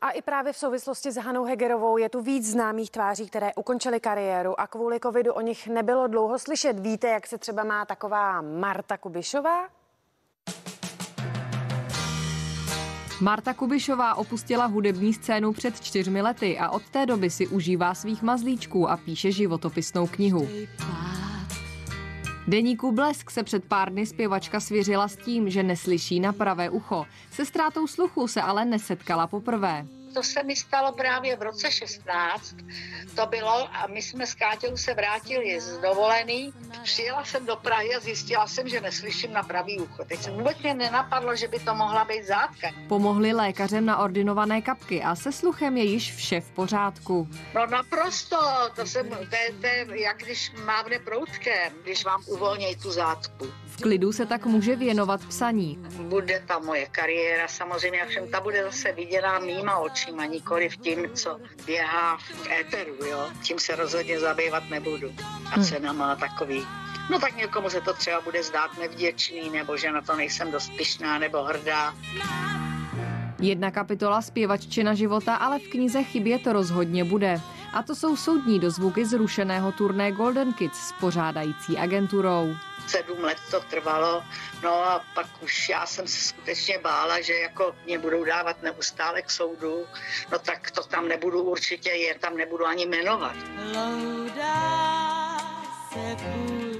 A i právě v souvislosti s Hanou Hegerovou je tu víc známých tváří, které ukončily kariéru a kvůli covidu o nich nebylo dlouho slyšet. Víte, jak se třeba má taková Marta Kubišová? Marta Kubišová opustila hudební scénu před čtyřmi lety a od té doby si užívá svých mazlíčků a píše životopisnou knihu. Deníku Blesk se před pár dny zpěvačka svěřila s tím, že neslyší na pravé ucho. Se ztrátou sluchu se ale nesetkala poprvé. To se mi stalo právě v roce 16. To bylo a my jsme s Káťou se vrátili z dovolený. Přijela jsem do Prahy a zjistila jsem, že neslyším na pravý ucho. Teď se vůbec mě nenapadlo, že by to mohla být zátka. Pomohli lékařem na ordinované kapky a se sluchem je již vše v pořádku. No naprosto, to, jsem, to, je, to je, jak když mávne proutkem, když vám uvolnějí tu zátku. V klidu se tak může věnovat psaní. Bude ta moje kariéra samozřejmě, všem ta bude zase viděná mýma očima, nikoli v tím, co běhá v éteru, jo. Tím se rozhodně zabývat nebudu. A cena má takový No tak někomu se to třeba bude zdát nevděčný, nebo že na to nejsem dost pyšná nebo hrdá. Jedna kapitola zpěvaččina života ale v knize chybět rozhodně bude. A to jsou soudní dozvuky zrušeného turné Golden Kids s pořádající agenturou. Sedm let to trvalo, no a pak už já jsem se skutečně bála, že jako mě budou dávat neustále k soudu, no tak to tam nebudu určitě, je tam nebudu ani jmenovat.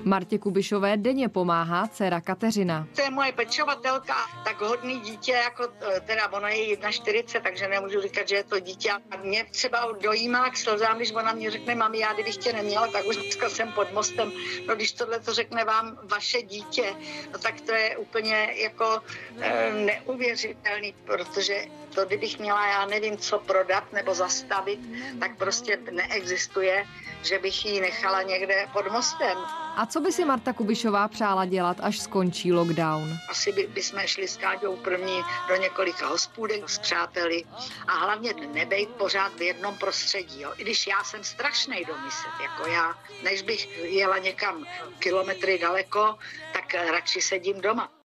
Martě Kubišové denně pomáhá dcera Kateřina. To je moje pečovatelka, tak hodný dítě, jako teda ona je 1,40, takže nemůžu říkat, že je to dítě. A mě třeba dojímá k slzám, když ona mě řekne, mami, já kdybych tě neměla, tak už dneska jsem pod mostem. No když tohle to řekne vám vaše dítě, no tak to je úplně jako e, neuvěřitelný, protože to, kdybych měla, já nevím, co prodat nebo zastavit, tak prostě neexistuje, že bych ji nechala někde pod mostem. A co by si Marta Kubišová přála dělat, až skončí lockdown? Asi by, by jsme šli s Káďou první do několika hospůdek s přáteli a hlavně nebejt pořád v jednom prostředí. Jo. I když já jsem strašný domyslet, jako já, než bych jela někam kilometry daleko, tak radši sedím doma.